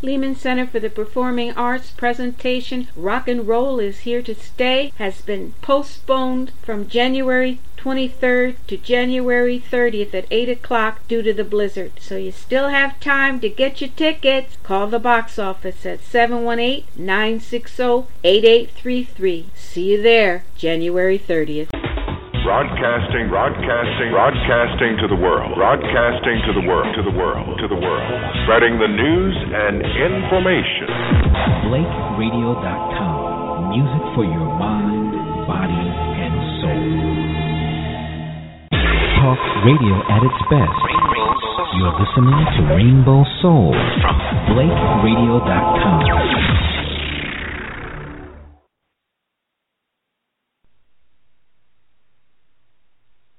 Lehman Center for the Performing Arts presentation Rock and Roll is Here to Stay has been postponed from January 23rd to January 30th at 8 o'clock due to the blizzard. So you still have time to get your tickets. Call the box office at 718 960 8833. See you there, January 30th. Broadcasting, broadcasting, broadcasting to the world. Broadcasting to the world, to the world, to the world. Spreading the news and information. BlakeRadio.com. Music for your mind, body, and soul. Talk radio at its best. You're listening to Rainbow Soul from BlakeRadio.com.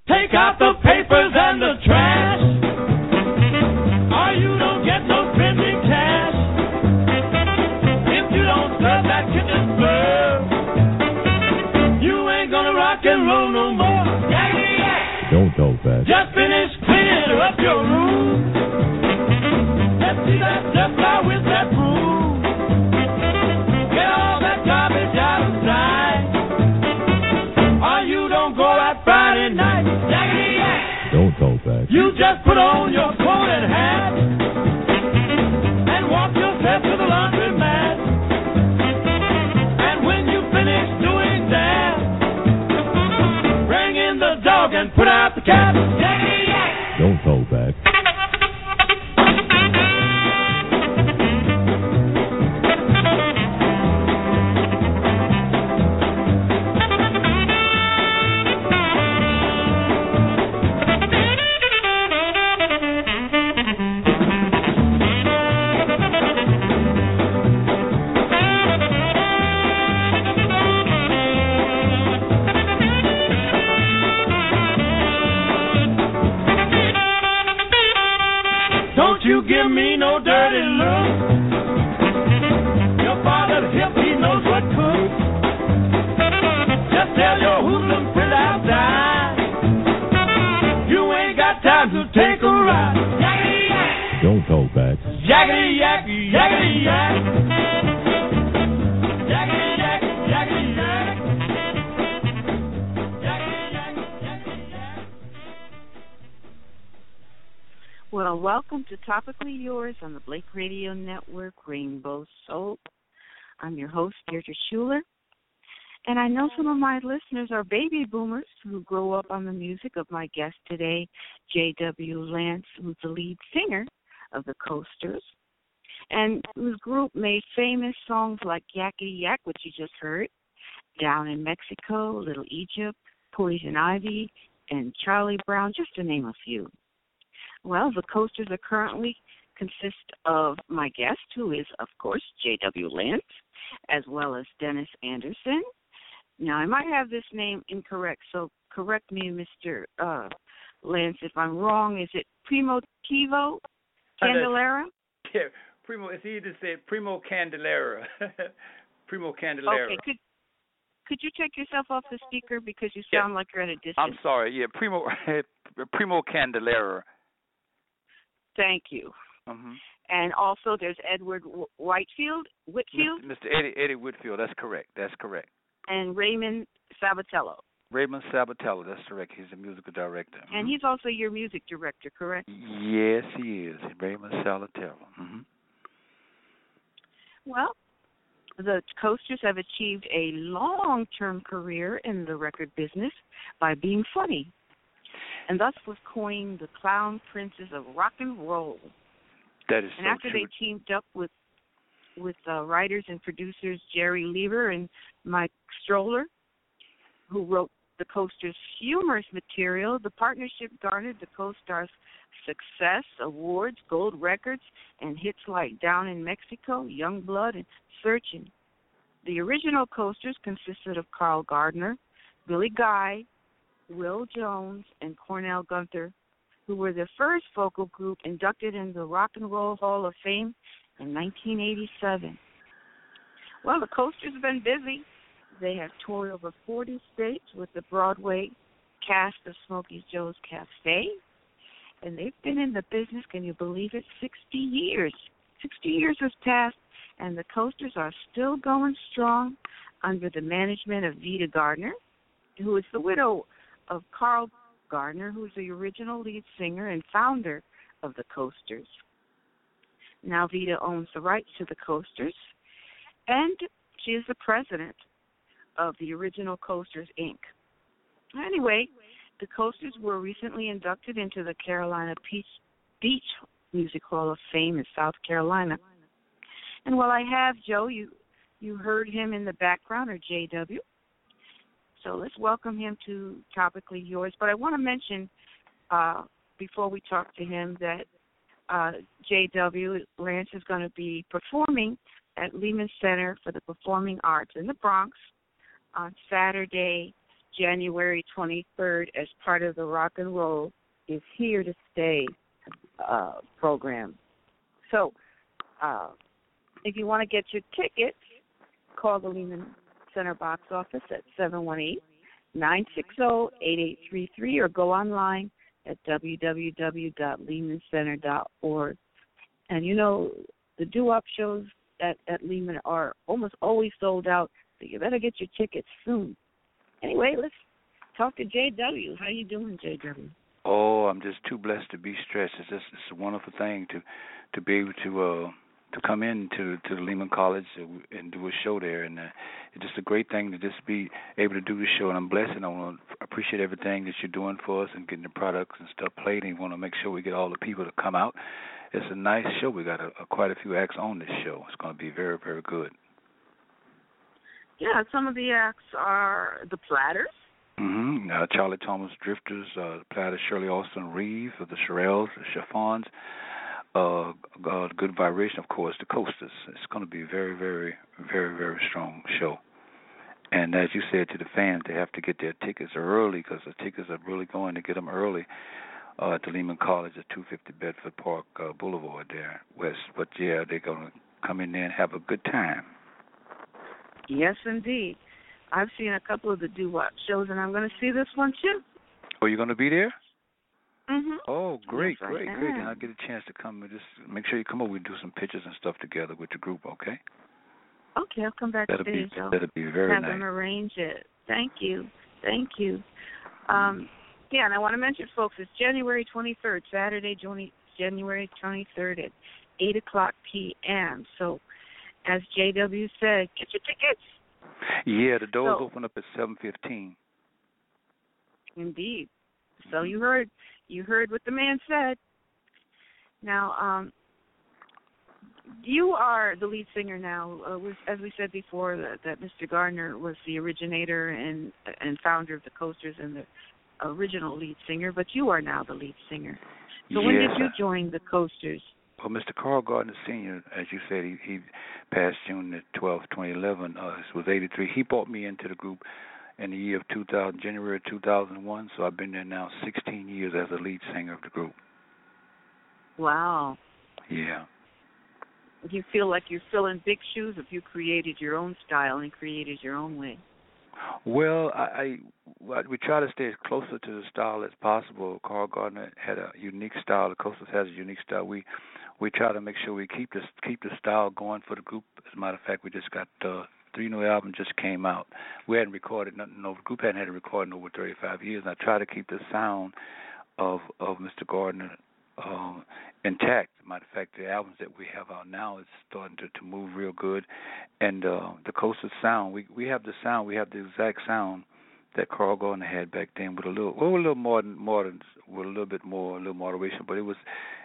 Take out the papers and the trash. Or you don't get no printing cash. If you don't serve that kitchen serve, you ain't gonna rock and roll no more. Yakety yak. Don't go back. Just finish cleaning up your room. To take a ride. Yakety yak, Don't go back. yakety yak, yakety yak. Yakety yak, yakety yak. Yakety yak, yakety yak. Well, welcome to Topically Yours on the Blake Radio Network, Rainbow Soul. I'm your host, Deardra Shuler. And I know some of my listeners are baby boomers who grow up on the music of my guest today, J.W. Lance, who's the lead singer of the Coasters, and whose group made famous songs like Yakety Yak, which you just heard, Down in Mexico, Little Egypt, Poison Ivy, and Charlie Brown, just to name a few. Well, the coasters are currently consist of my guest, who is, of course, J.W. Lance, as well as Dennis Anderson. Now, I might have this name incorrect, so correct me, Mr. Uh, Lance, if I'm wrong. Is it Primo Tivo Candelara? Yeah, Primo. It's easy to say Primo Candelara. Primo Candelara. Okay, could could you take yourself off the speaker because you Yeah. sound like you're at a distance? I'm sorry. Yeah, Primo Primo Candelara. Thank you. hmm And also, there's Edward Whitefield, Whitfield, Mr. Eddie Eddie Whitfield. That's correct. That's correct. And Raymond Sabatello. Raymond Sabatello. That's correct. He's the musical director. And Mhm. he's also your music director, correct? Yes, he is. Raymond Sabatello. hmm Well, the Coasters have achieved a long term career in the record business by being funny, and thus was coined the Clown Princes of Rock and Roll. That is true. and so after true. they teamed up with with uh, writers and producers Jerry Leiber and Mike Stoller, who wrote the Coasters' humorous material, the partnership garnered the Coasters success, awards, gold records, and hits like Down in Mexico, Young Blood, and Searching. The original Coasters consisted of Carl Gardner, Billy Guy, Will Jones, and Cornell Gunther, who were the first vocal group inducted in the Rock and Roll Hall of Fame in 1987. Well, the Coasters have been busy. They have toured over 40 states with the Broadway cast of Smokey Joe's Cafe, and they've been in the business, can you believe it, 60 years. 60 years has passed, and the Coasters are still going strong under the management of Veta Gardner, who is the widow of Carl Gardner, who is the original lead singer and founder of the Coasters. Now Veta owns the rights to the Coasters, and she is the president of the original Coasters Inc. Anyway, the Coasters were recently inducted into the Carolina Beach, Beach Music Hall of Fame in South Carolina. And while I have Joe, you you heard him in the background, or JW. So let's welcome him to Topically Yours. But I want to mention uh, before we talk to him that uh, JW Lance is going to be performing at Lehman Center for the Performing Arts in the Bronx on Saturday, January 23rd, as part of the Rock and Roll is Here to Stay uh, program. So, uh, if you want to get your tickets, call the Lehman Center box office at 718 960 8833 or go online at www.lehmancenter.org. And you know, the doo wop shows at, at Lehman are almost always sold out, so you better get your tickets soon. Anyway, let's talk to JW. How you doing, JW? Oh, I'm just too blessed to be stressed. It's just it's a wonderful thing to to be able to uh to come in to to Lehman College and do a show there, and uh, it's just a great thing to just be able to do the show. And I'm blessed, and I want to appreciate everything that you're doing for us and getting the products and stuff played. And we want to make sure we get all the people to come out. It's a nice show. We got a, a, quite a few acts on this show. It's going to be very very good. Yeah, some of the acts are the Platters. Mm-hmm. Uh, Charlie Thomas Drifters, uh, Platters, Shirley Alston Reeve, the Shirelles, the Chiffons uh, uh, good vibration, of course, the coasters. It's going to be a very, very, very, very strong show. And as you said to the fans, they have to get their tickets early because the tickets are really going to get them early uh, the Lehman College at 250 Bedford Park uh, Boulevard there, West. But yeah, they're going to come in there and have a good time. Yes, indeed. I've seen a couple of the doo wop shows, and I'm going to see this one too. Oh, you're going to be there? Mm-hmm. Oh, great, yes, great, great. And I'll get a chance to come and just make sure you come over. We do some pictures and stuff together with the group, okay? Okay, I'll come back that'll today. Be, that'll be very have nice. them arrange it. Thank you. Thank you. Um, yeah, and I want to mention, folks, it's January 23rd, Saturday, January 23rd at 8 o'clock p.m. So, as JW said, get your tickets. Yeah, the doors so, open up at 7.15. Indeed. So you heard you heard what the man said. Now, um, you are the lead singer now. Uh, as we said before, that, that Mr. Gardner was the originator and and founder of the Coasters and the original lead singer, but you are now the lead singer. So yes. when did you join the Coasters? Well, Mr. Carl Gardner Sr., as you said, he, he passed June the 12th, 2011. Uh, was 83. He brought me into the group in the year of 2000, January 2001. So I've been there now 16 years as a lead singer of the group. Wow. Yeah. You feel like you're filling big shoes if you created your own style and created your own way. Well, I, I we try to stay as closer to the style as possible. Carl Gardner had a unique style. The Coasters has a unique style. We we try to make sure we keep this keep the style going for the group. As a matter of fact, we just got uh, three new albums just came out. We hadn't recorded nothing. No, the group hadn't had a recording over 35 years. And I try to keep the sound of of Mr. Gardner um, intact. Matter of fact, the albums that we have out now is starting to, to move real good, and uh, the Coastal sound. We we have the sound. We have the exact sound that Carl Gardner had back then, with a little, well, a little more modern, with a little bit more, a little moderation. But it was,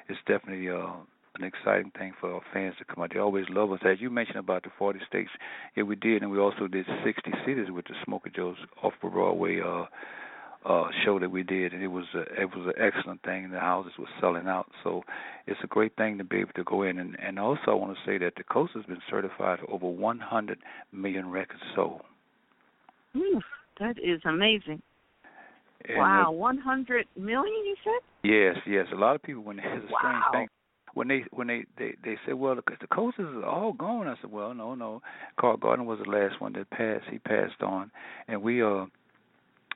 it's definitely uh, an exciting thing for our fans to come out. They always love us. As you mentioned about the 40 states, yeah, we did, and we also did 60 cities with the Smokey Joe's off Broadway. Uh, uh, show that we did, and it was a, it was an excellent thing. The houses were selling out, so it's a great thing to be able to go in. And, and also, I want to say that the coast has been certified for over 100 million records sold. Ooh, that is amazing. And wow, 100 million, you said? Yes, yes. A lot of people, when there's a wow. strange thing, when they when they they they said, well, the, the coasters are all gone. I said, well, no, no. Carl Gardner was the last one that passed. He passed on, and we uh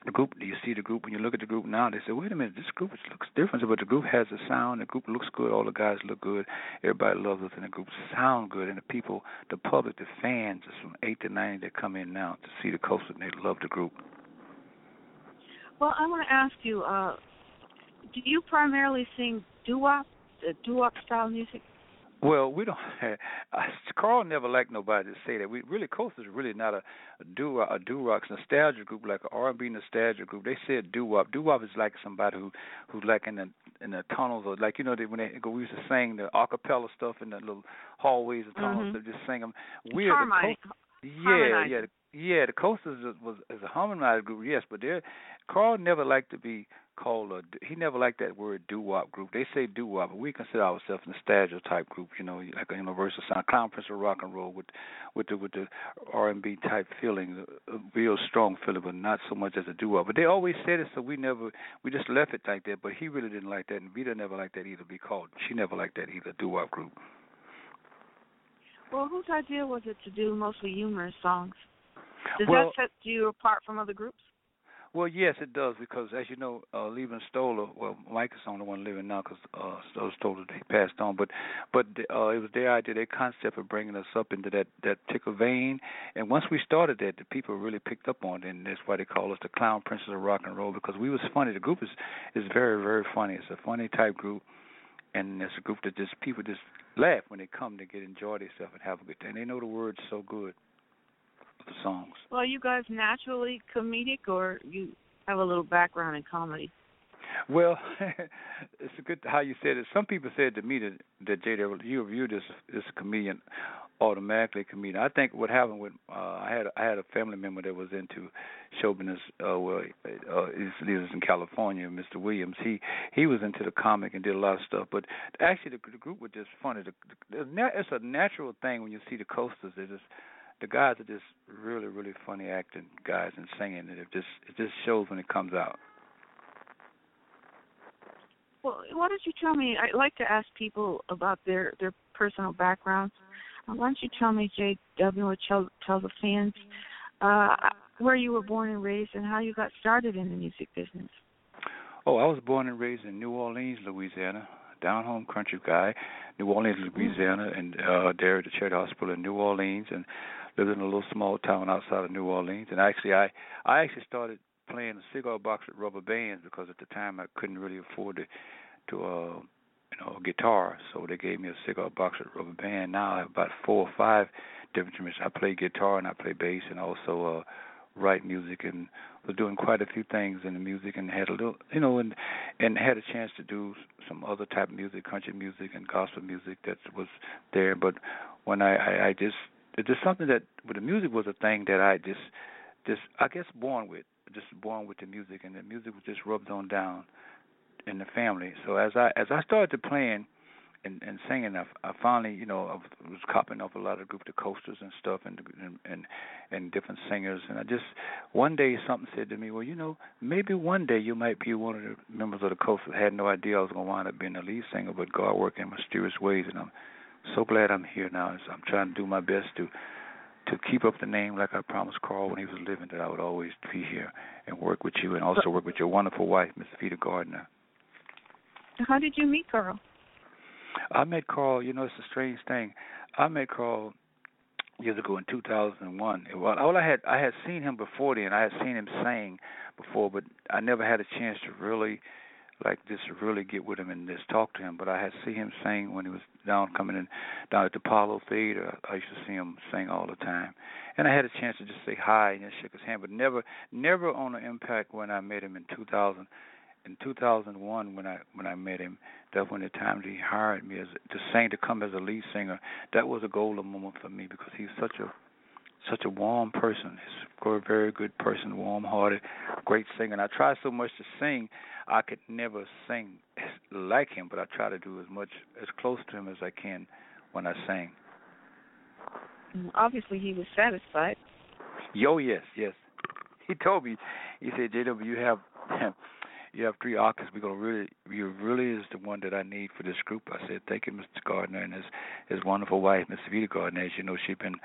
the group do you see the group when you look at the group now they say wait a minute this group looks different but the group has a sound the group looks good all the guys look good everybody loves us and the group sound good and the people the public the fans is from eight to ninety that come in now to see the coast and they love the group. Well i want to ask you uh do you primarily sing doo-wop the doo-wop style music well, we don't. Uh, Carl never liked nobody to say that. We really, Coast is really not a, a do a do rock nostalgia group like an R and B nostalgia group. They said doo wop. Doo wop is like somebody who who's like in the in the tunnels or like you know they, when they go. We used to sing the acapella stuff in the little hallways and tunnels. Mm-hmm. They just sing them. We are the coast, yeah, yeah, yeah. The Coasters was is a harmonized group, yes, but they Carl never liked to be called a. He never liked that word doo wop group. They say doo wop, but we consider ourselves a nostalgia type group. You know, like a universal sound, clown prince of rock and roll with with the with the R and B type feeling, a real strong feeling, but not so much as a doo wop. But they always said it, so we never we just left it like that. But he really didn't like that, and Veta never liked that either. Be called. She never liked that either. Doo wop group. Well, whose idea was it to do mostly humorous songs? Does well, that set you apart from other groups? Well, yes, it does because, as you know, uh, leaving Stoller. Well, Mike is the only one living now because uh, Stoller he passed on. But, but uh, it was their idea, their concept of bringing us up into that that particular vein. And once we started that, the people really picked up on it, and that's why they call us the Clown Princes of Rock and Roll because we was funny. The group is is very very funny. It's a funny type group, and it's a group that just people just laugh when they come. They get enjoy themselves and have a good time. They know the words so good the songs. Well, you guys naturally comedic, or you have a little background in comedy? Well, it's a good how you said it. Some people said to me that that JW you viewed this this comedian automatically comedian. I think what happened with uh, I had I had a family member that was into show business. Uh, well, uh, he lives in California, Mr. Williams. He he was into the comic and did a lot of stuff. But actually, the, the group was just funny. The, the, it's a natural thing when you see the coasters. They just the guys are just really, really funny acting guys and singing, and it just it just shows when it comes out. Well, why don't you tell me? I like to ask people about their their personal backgrounds. Uh, why don't you tell me, J.W., or tell tell the fans uh, where you were born and raised, and how you got started in the music business? Oh, I was born and raised in New Orleans, Louisiana. Down home country guy, New Orleans, Louisiana, and uh there at the Charity Hospital in New Orleans, and lived in a little small town outside of New Orleans. And actually, I I actually started playing a cigar box with rubber bands because at the time I couldn't really afford to to uh you know a guitar, so they gave me a cigar box with rubber band. Now I have about four or five different instruments. I play guitar and I play bass and also uh write music and was doing quite a few things in the music and had a little you know and and had a chance to do some other type of music country music and gospel music that was there but when i i, I just it's just something that but the music was a thing that I just just I guess born with just born with the music and the music was just rubbed on down in the family. So as I as I started to playing and and singing, I, I finally you know I was copying off a lot of group the coasters and stuff and and and, and different singers. And I just one day something said to me, well you know maybe one day you might be one of the members of the coasters. I had no idea I was to wind up being the lead singer, but God worked in mysterious ways, and I'm so glad I'm here now. I'm trying to do my best to to keep up the name like I promised Carl when he was living that I would always be here and work with you and also work with your wonderful wife, Miss Veta Gardner. How did you meet Carl? I met Carl. You know, it's a strange thing. I met Carl years ago in 2001. Well, all I had I had seen him before then. I had seen him sing before, but I never had a chance to really like just really get with him and just talk to him. But I had see him sing when he was down coming in down at the Apollo Theater. I used to see him sing all the time, and I had a chance to just say hi and just shake his hand. But never, never on the impact when I met him in 2000. In 2001, when I when I met him, that when the time he hired me as to sing to come as a lead singer, that was a golden moment for me because he's such a such a warm person. He's a very good person, warm-hearted, great singer. And I try so much to sing, I could never sing like him, but I try to do as much as close to him as I can when I sing. Mm, obviously, he was satisfied. Yo, yes, yes. He told me, he said, JW, you have you have three octaves. We're gonna really, you really is the one that I need for this group. I said, thank you, Mr. Gardner, and his his wonderful wife, Miss Veta Gardner. As you know, she's been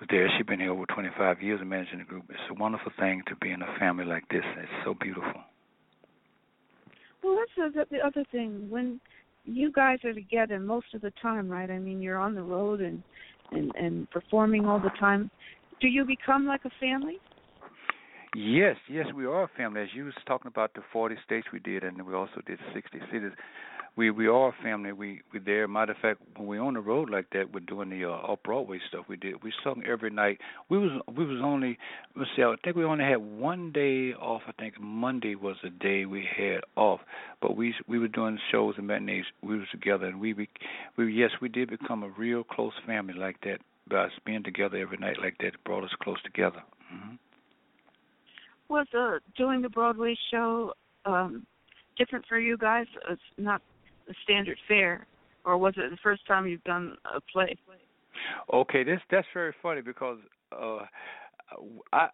was there. She's been here over 25 years managing the group. It's a wonderful thing to be in a family like this. It's so beautiful. Well, that's the, the other thing. When you guys are together most of the time, right? I mean, you're on the road and and and performing all the time. Do you become like a family? Yes, yes, we are a family. As you was talking about the 40 states we did, and we also did 60 cities we we are a family. We we there. Matter of fact, when we on the road like that, we're doing the uh, off Broadway stuff. We did. We sung every night. We was we was only let's see. I think we only had one day off. I think Monday was the day we had off. But we we were doing shows and matinees. We was together, and we we, we yes we did become a real close family like that. By us being together every night like that, it brought us close together. Mm-hmm. Was uh, doing the Broadway show um different for you guys? It's not the standard fare, or was it the first time you've done a play? Okay, this that's very funny because uh I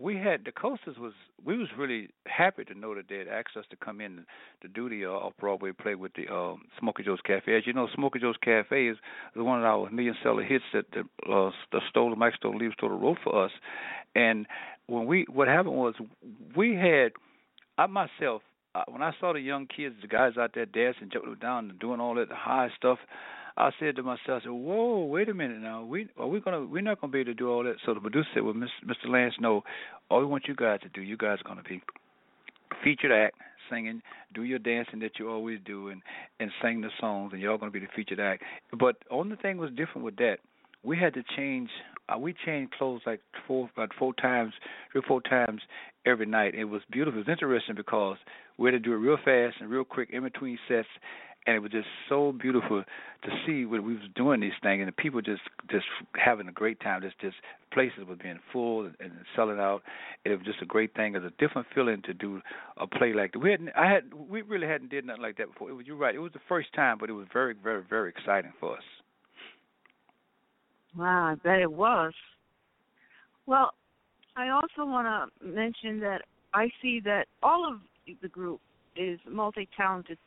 we had the coasters was we was really happy to know that they had asked us to come in to do the uh, off Broadway play with the um Smokey Joe's Cafe. As you know, Smokey Joe's Cafe is, is one of our million seller hits that the uh, the Stoller Mike Stoller Leiber Stoller wrote for us. And when we what happened was we had I myself when I saw the young kids, the guys out there dancing, jumping down, and doing all that high stuff, I said to myself, I said, "Whoa, wait a minute now. We are we gonna we're not gonna be able to do all that." So the producer said, "Well, Mr. Lance, no. All we want you guys to do, you guys are gonna be featured act, singing, do your dancing that you always do, and and sing the songs, and y'all gonna be the featured act." But only thing was different with that, we had to change. Uh, we changed clothes like four, about four times, three four times every night. It was beautiful. It was interesting because we had to do it real fast and real quick in between sets, and it was just so beautiful to see when we was doing these things and the people just just having a great time. Just just places were being full and, and selling out. It was just a great thing. It was a different feeling to do a play like that. We hadn't I had we really hadn't did nothing like that before. It was you're right. It was the first time, but it was very very very exciting for us. Wow, I bet it was. Well, I also want to mention that I see that all of the group is multi-talented,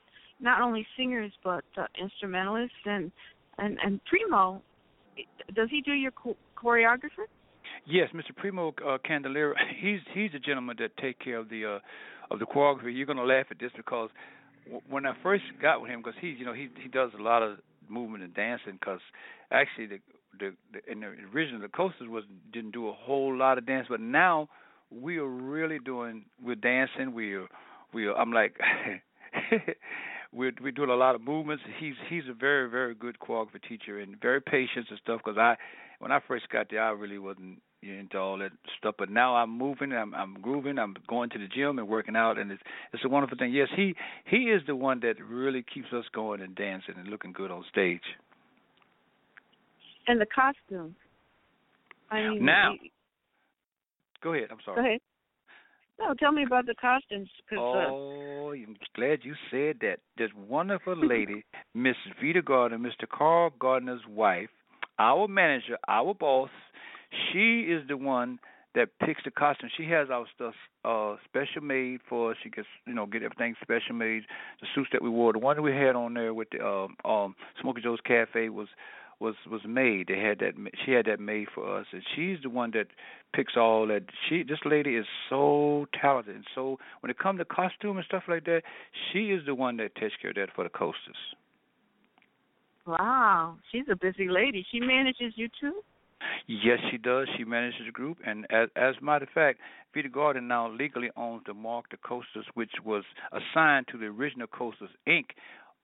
not only singers but uh, instrumentalists and and and Primo. Does he do your cho- choreographer? Yes, Mr. Primo uh, Candelara. He's he's the gentleman that take care of the uh, of the choreography. You're gonna laugh at this because w- when I first got with him, because he's you know he he does a lot of movement and dancing. Because actually the the, the in the original the coasters was didn't do a whole lot of dance, but now we are really doing we're dancing. We're we are, I'm like we're we're doing a lot of movements. He's he's a very very good choreography teacher and very patient and stuff. Because I when I first got there, I really wasn't into all that stuff. But now I'm moving, I'm I'm grooving, I'm going to the gym and working out, and it's it's a wonderful thing. Yes, he he is the one that really keeps us going and dancing and looking good on stage and the costumes. I mean, now. Go ahead. I'm sorry. Go ahead. No, tell me about the costumes. Cause, oh, uh, I'm glad you said that. This wonderful lady, Miss Veta Gardner, Mr. Carl Gardner's wife, our manager, our boss, she is the one that picks the costume. She has our stuff uh special made for us. She gets you know get everything special made. The suits that we wore, the one we had on there with the um um Smokey Joe's Cafe was was was made. They had that. She had that made for us, and she's the one that picks all that. She this lady is so talented, and so when it comes to costume and stuff like that, she is the one that takes care of that for the coasters. Wow, she's a busy lady. She manages you too. Yes, she does. She manages the group, and as, as a matter of fact, Veta Garden now legally owns the Mark the Coasters, which was assigned to the original Coasters Inc.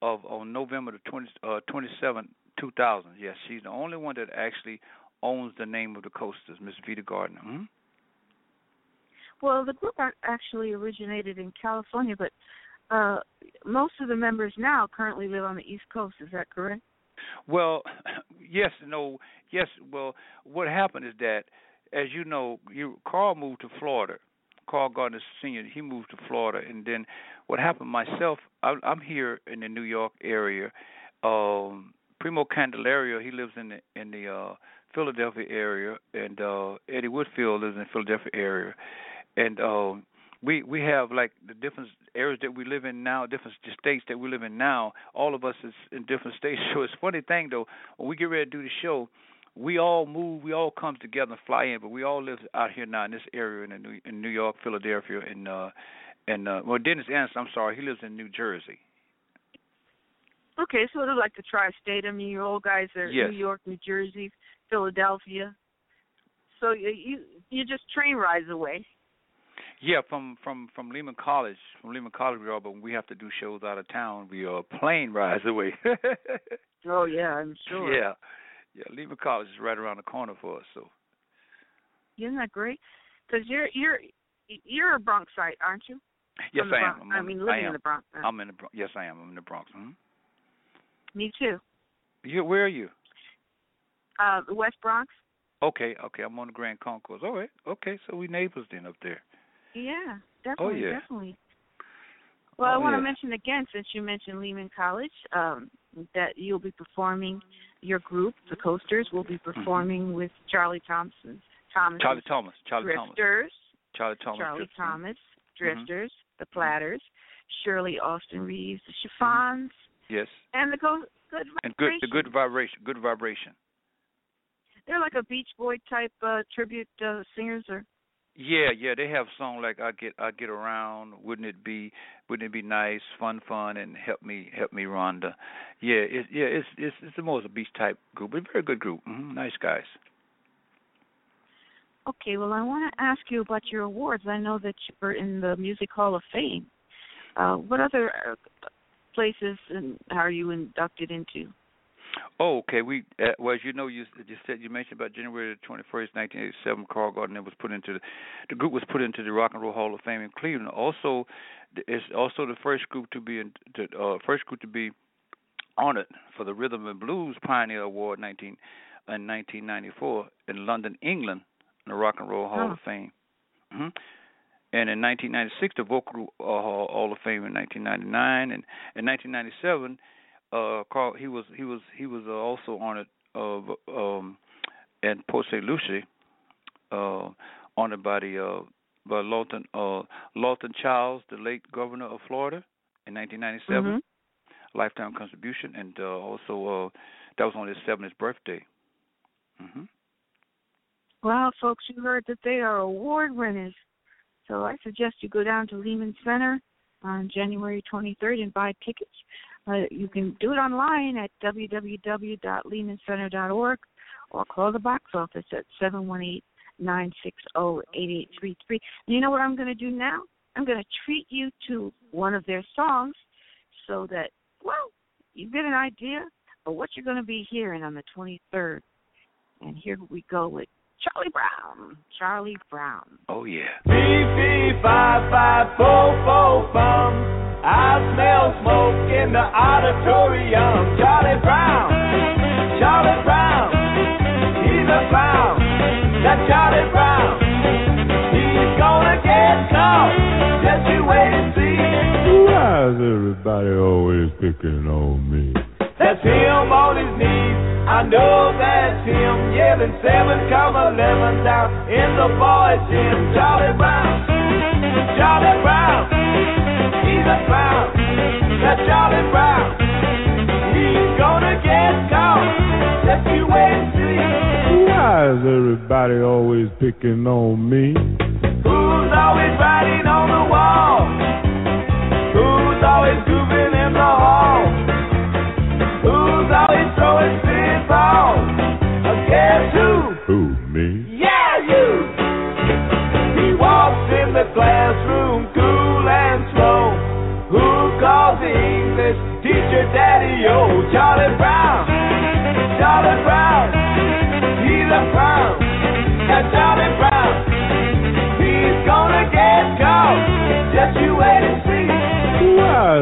of on November the 20, uh, 27, 2000. Yes, she's the only one that actually owns the name of the coasters, Miss Veta Gardner. Hmm? Well, the group actually originated in California, but uh, most of the members now currently live on the East Coast. Is that correct? Well, yes, no, yes. Well, what happened is that, as you know, you Carl moved to Florida. Carl Gardner Senior, he moved to Florida, and then what happened? Myself, I, I'm here in the New York area. Um, Primo Candelara, he lives in the in the uh Philadelphia area and uh Eddie Woodfield lives in the Philadelphia area. And um we we have like the different areas that we live in now, different states that we live in now. All of us is in different states. So it's a funny thing though, when we get ready to do the show, we all move, we all come together and fly in, but we all live out here now in this area in New, in New York, Philadelphia, and uh, and uh, well, Dennis Anderson, I'm sorry, he lives in New Jersey. Okay, so it's like the tri-state. I mean, your old guys are Yes. New York, New Jersey, Philadelphia. So you you you just train rides away. Yeah, from from from Lehman College, from Lehman College, we are, but when we have to do shows out of town, we are plane rides away. Oh yeah, I'm sure. Yeah, yeah. Lehman College is right around the corner for us, so Isn't that great? Because you're you're you're a Bronxite, aren't you? yes, I am. I mean, I living am. in the Bronx. Uh, I'm in the Bronx. Yes, I am. I'm in the Bronx. hmm Me too. You, where are you? Uh, West Bronx. Okay, okay. I'm on the Grand Concourse. All right. Okay, so we neighbors then up there. Yeah, definitely, yeah. definitely. Well, I Oh, want to yeah. mention again, since you mentioned Lehman College, um, that you'll be performing. Your group, the Coasters, will be performing with Charlie Thompson, Thomas, Mm-hmm. Charlie Thomas. Charlie Thomas. Drifters, Charlie Thomas. Charlie Drifter. Thomas, Mm-hmm. Drifters, the Platters, Shirley Alston Reeves, the Chiffons, Yes. and the Go- Good Mm-hmm. And good, the good vibration. Good vibration. They're like a Beach Boy type uh, tribute uh, singers, or Yeah, yeah, they have song like I get I get around, wouldn't it be wouldn't it be nice, fun fun and help me help me Rhonda. Yeah, it's yeah, it's it's it's the most a beach type group, but very good group. hmm Nice guys. Okay, well, I want to ask you about your awards. I know that you're in the Music Hall of Fame. Uh, what other uh, places and how are you inducted into? Oh, okay. We uh, well, as you know, you you said you mentioned about January the twenty first, nineteen eighty seven. Carl Gardner was put into the the group was put into the Rock and Roll Hall of Fame in Cleveland. Also, it's also the first group to be in, the uh, first group to be honored for the Rhythm and Blues Pioneer Award nineteen in nineteen ninety four in London, England, in the Rock and Roll Hall Oh. of Fame. hmm And in 1996, the Vocal uh, Hall Hall of Fame in 1999, and in 1997 uh Carl he was he was he was uh, also honored uh um in Port St. Lucie uh honored by the uh by Lawton uh Lawton Chiles, the late governor of Florida in 1997 Mhm. lifetime contribution and uh also uh that was on his 70th birthday. Mhm. Well, folks, you heard that they are award winners. So I suggest you go down to Lehman Center on January 23rd and buy tickets. Uh, you can do it online at www.lehmancenter.org or call the box office at 718-960-8833. You know what I'm going to do now? I'm going to treat you to one of their songs so that, well, you get an idea of what you're going to be hearing on the 23rd. And here we go with Charlie Brown. Charlie Brown. Oh yeah. Fee, five, five, four, four, bum. I smell smoke in the auditorium. Charlie Brown, Charlie Brown, he's a clown. That Charlie Brown, he's gonna get caught. Just you wait and see. Why is everybody always picking on me? That's him on his knees. I know that's him yelling seven comma eleven down in the boys' gym. Charlie Brown, Charlie Brown, he's a clown. That Charlie Brown, he's gonna get caught. Just you wait and see. Why is everybody always picking on me? Who's always writing on the wall? Who's always grooving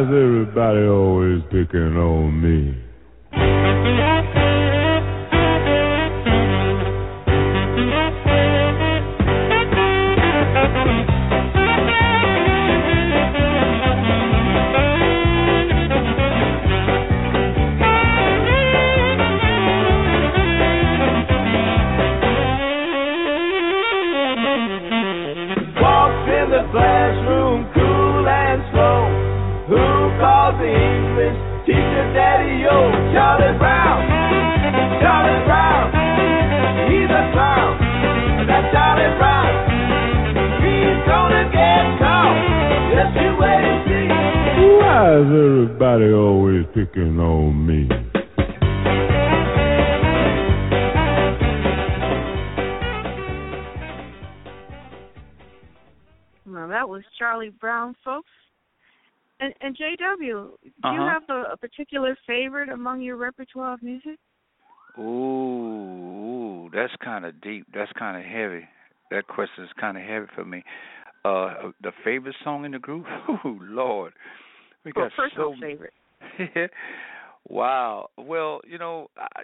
Why is everybody always picking on me? JW, do you Uh-huh. have a, a particular favorite among your repertoire of music? Ooh, ooh, that's kind of deep. That's kind of heavy. That question is kind of heavy for me. Uh, the favorite song in the group? Ooh, Lord, we got personal so. favorite? wow. Well, you know, I,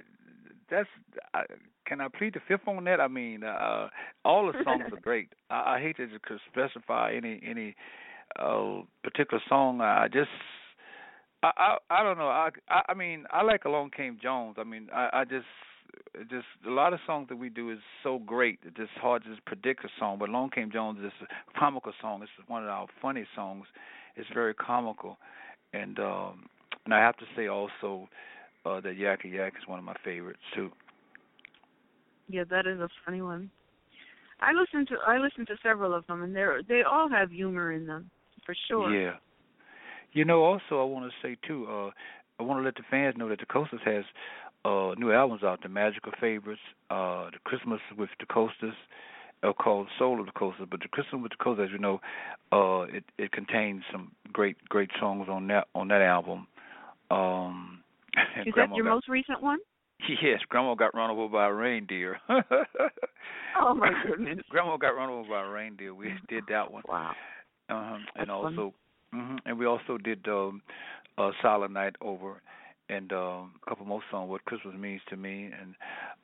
that's. I, can I plead the fifth on that? I mean, uh, all the songs are great. I, I hate to specify any any uh, particular song. I just. I, I I don't know. I, I I mean I like Along Came Jones. I mean I I just just a lot of songs that we do is so great. It's just hard to just predict a song. But Along Came Jones is a comical song. It's one of our funny songs. It's very comical, and um and I have to say also uh that Yakky Yak is one of my favorites too. Yeah, that is a funny one. I listen to I listen to several of them, and they are they all have humor in them, for sure. Yeah. You know, also I want to say too. uh I want to let the fans know that the Coasters has uh new albums out. The Magical Favorites, uh the Christmas with the Coasters, uh, called Soul of the Coasters. But the Christmas with the Coasters, as you know, uh it it contains some great great songs on that on that album. Um Is that Grandma your got, most recent one? Yes, Grandma got run over by a reindeer. Oh my goodness! Grandma got run over by a reindeer. We did that one. Wow. Uh-huh. That's And also, hmm and we also did um, uh, Silent Night over, and um, a couple more songs. What Christmas means to me, and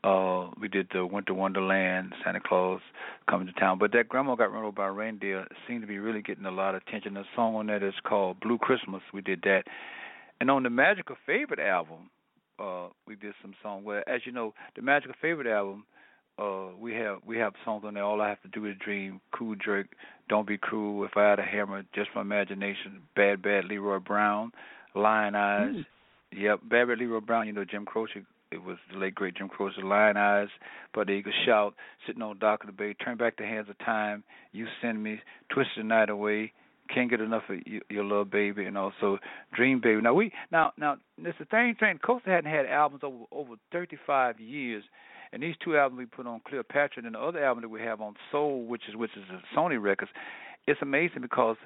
uh, we did the Winter Wonderland, Santa Claus coming to town. But that Grandma got run over by a reindeer seemed to be really getting a lot of attention. The song on that is called Blue Christmas. We did that, and on the Magical Favorite album, uh, we did some songs. Where, as you know, the Magical Favorite album uh we have we have songs on there all i have to do is dream cool jerk don't be cruel if i had a hammer just my imagination bad bad leroy brown Lyin' Eyes Mm. yep bad bad leroy brown you know jim croce it was the late great jim croce Lyin' Eyes but the eagle shout sitting on the dock of the bay turn back the hands of time you send me twist the night away can't get enough of you, your little baby, and also Dream Baby. Now we now now this the thing. Thing Costa hadn't had albums over over 35 years, and these two albums we put on Cleopatra, and the other album that we have on Soul, which is which is a Sony Records. It's amazing because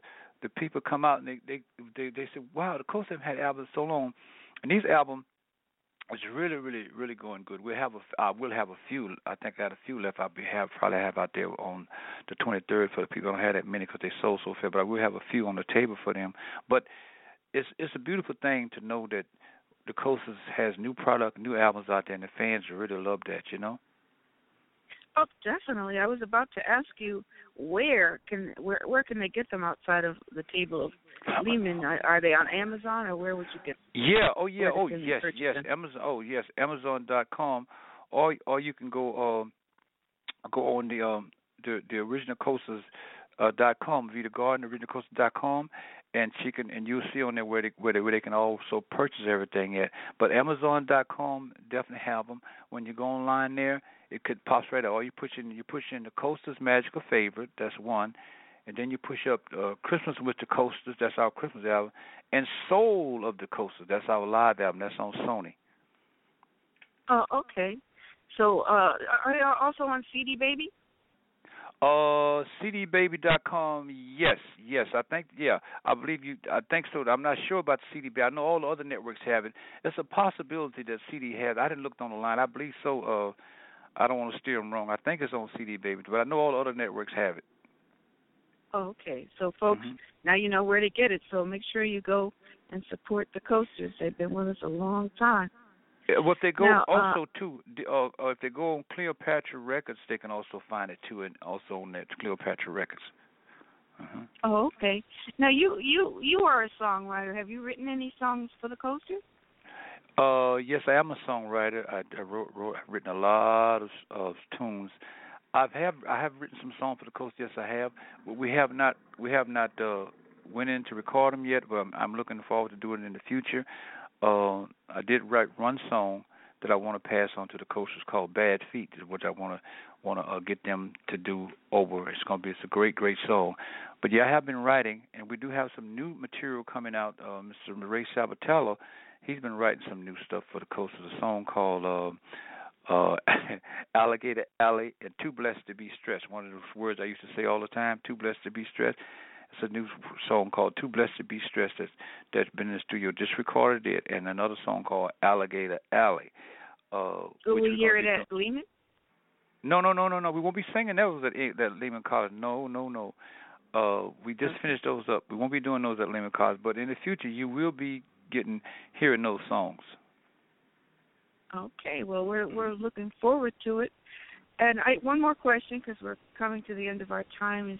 the people come out and they they they, they say, "Wow, the Coast haven't had albums so long," and these albums is really really really going good. We have a I uh, will have a few. I think I had a few left. I'll be have probably have out there on the 23rd for the people. I don't have that many because they sold so fast, but I will have a few on the table for them. But it's it's a beautiful thing to know that the Coasters has new product, new albums out there, and the fans really love that. You know. Oh, definitely. I was about to ask you where can where where can they get them outside of the table of Lehman? Are, are they on Amazon or where would you get? Yeah. Oh yeah. Oh yes. Yes. them? Amazon. Oh yes. Amazon.com, or or you can go um go on the um the the original coasters uh, dot com Veta Garden original coasters dot com and she can and you'll see on there where they where they where they can also purchase everything at. But Amazon dot com definitely have them. When you go online there, it could pops right up. Or you push in you push in the Coasters Magical Favorite. That's one. And then you push up uh, Christmas with the Coasters. That's our Christmas album. And Soul of the Coasters. That's our live album. That's on Sony. Oh, okay. So, uh, are they also on CD Baby? Uh, cdbaby.com. Yes, yes. I think yeah. I believe you. I think so. I'm not sure about CDB. I know all the other networks have it. It's a possibility that CD has. I didn't look on the line. I believe so. Uh, I don't want to steer them wrong. I think it's on CD Baby, but I know all the other networks have it. Oh, okay. So, folks, Mhm. now you know where to get it. So make sure you go and support the Coasters. They've been with us a long time. Yeah, Well, if they go Now, uh, also too, the- uh, uh, if they go on Cleopatra Records, they can also find it too, and also on that Cleopatra Records. uh Oh, okay. Now you you you are a songwriter. Have you written any songs for the Coasters? Uh, yes, I am a songwriter. I, I wrote, wrote, I've written a lot of, of tunes. I've have I have written some songs for the coast. Yes, I have. But we have not we have not uh, went in to record them yet. But I'm, I'm looking forward to doing it in the future. Uh, I did write one song that I want to pass on to the coasters called Bad Feet, which I want to want to uh, get them to do over. It's going to be it's a great great song. But yeah, I have been writing, and we do have some new material coming out. Uh, Mr. Ray Sabatello, he's been writing some new stuff for the coasters. A song called. Uh, uh, alligator alley and too blessed to be stressed. One of those words I used to say all the time. Too blessed to be stressed. It's a new song called "Too Blessed to Be Stressed" that's that's been in the studio. Just recorded it, and another song called "Alligator Alley." Uh, Will we hear it at Lehman? No, no, no, no, no. We won't be singing those at that Lehman College. No, no, no. Uh, we just finished those up. We won't be doing those at Lehman College, but in the future, you will be getting hearing those songs. Okay. Well, we're we're looking forward to it. And I one more question because we're coming to the end of our time is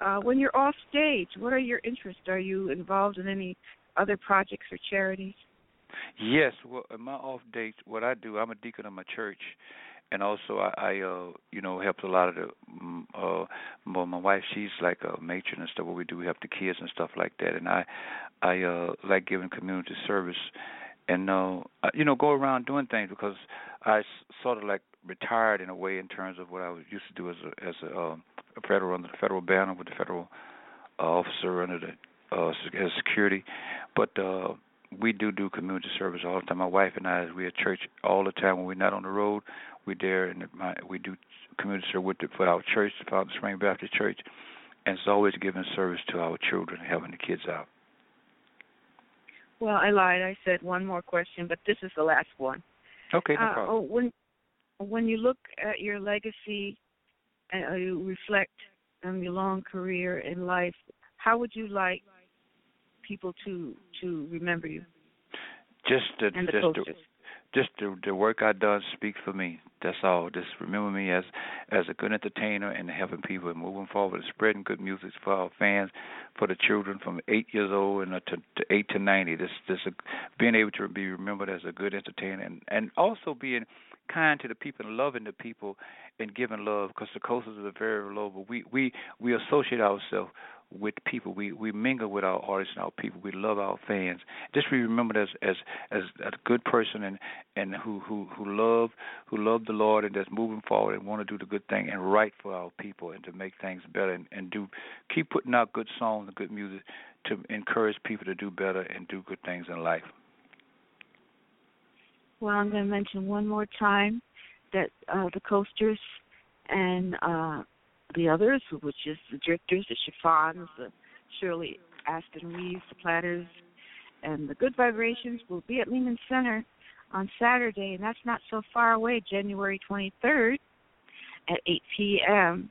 uh, when you're off stage, what are your interests? Are you involved in any other projects or charities? Yes. Well, in my off days, what I do, I'm a deacon of my church, and also I, I uh, you know, help a lot of the. Mm, uh, well, my wife, she's like a matron and stuff. What we do, we help the kids and stuff like that, and I, I uh, like giving community service, and uh, you know, go around doing things because I sort of like retired in a way in terms of what I was used to do as a as a um, federal under the federal banner with the federal uh, officer under the uh, as security, but uh, we do do community service all the time. My wife and I, we at church all the time. When we're not on the road, we're there and my, we do community service with the, for our church, the Fountain Spring Baptist Church, and it's always giving service to our children, helping the kids out. Well, I lied. I said one more question, but this is the last one. Okay, no uh, problem. Oh, when when you look at your legacy uh, you reflect on your long career in life, how would you like people to to remember you? Just the just coaches. the, just the the work I've done speaks for me. That's all. Just remember me as as a good entertainer and helping people and moving forward, and spreading good music for our fans, for the children from eight years old and to, to eight to ninety. This this being able to be remembered as a good entertainer and and also being kind to the people and loving the people and giving love because the coasters are very low but we we we associate ourselves with people. We we mingle with our artists and our people. We love our fans. Just be remembered as as as a good person and and who who who love who love the lord and that's moving forward and want to do the good thing and right for our people and to make things better and, and do keep putting out good songs and good music to encourage people to do better and do good things in life Well, I'm going to mention one more time that uh, the coasters and uh, the others, which is the drifters, the chiffons, the Shirley Aston Reeves, the platters, and the good vibrations will be at Lehman Center on Saturday, and that's not so far away, January 23rd at 8 p.m.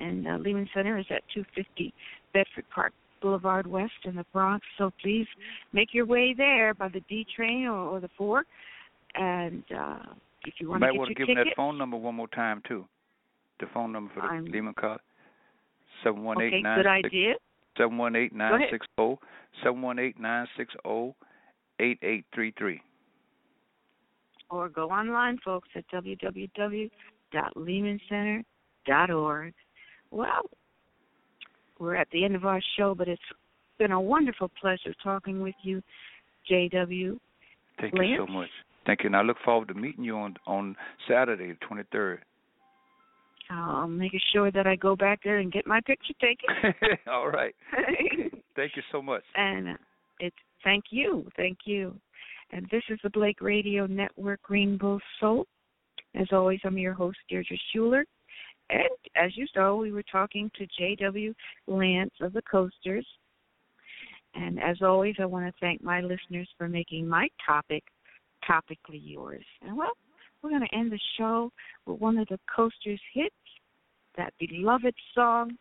And uh, Lehman Center is at 250 Bedford Park Boulevard West in the Bronx. So please make your way there by the D train or, or the four. And uh, if you want might to get want to give them that phone number one more time too the phone number for the I'm- Lehman College seven one okay, good idea. seven one eight nine six zero seven one eight nine six zero eight eight three three. Or go online, folks, at www.lehmancenter.org. Well, we're at the end of our show, but it's been a wonderful pleasure talking with you, JW. Thank you so much. Thank you, and I look forward to meeting you on on Saturday, the twenty third. I'll make sure that I go back there and get my picture taken. All right. Thank you so much. and uh, it's thank you, thank you. And this is the Blake Radio Network Rainbow Soul. As always, I'm your host, Deardra Shuler. And as you saw, we were talking to J.W. Lance of the Coasters. And as always, I want to thank my listeners for making my topic topically yours. And well, we're going to end the show with one of the Coasters' hits, that beloved song,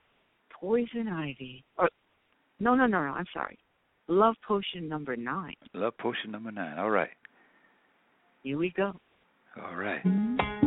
Poison Ivy. Or no, no, no, no. I'm sorry. Love Potion number nine. Love potion number nine. All right. Here we go. All right. Mm-hmm.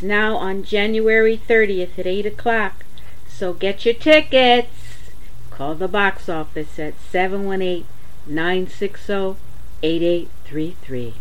is now on January 30th at 8 o'clock, so get your tickets. Call the box office at 718 960 8833.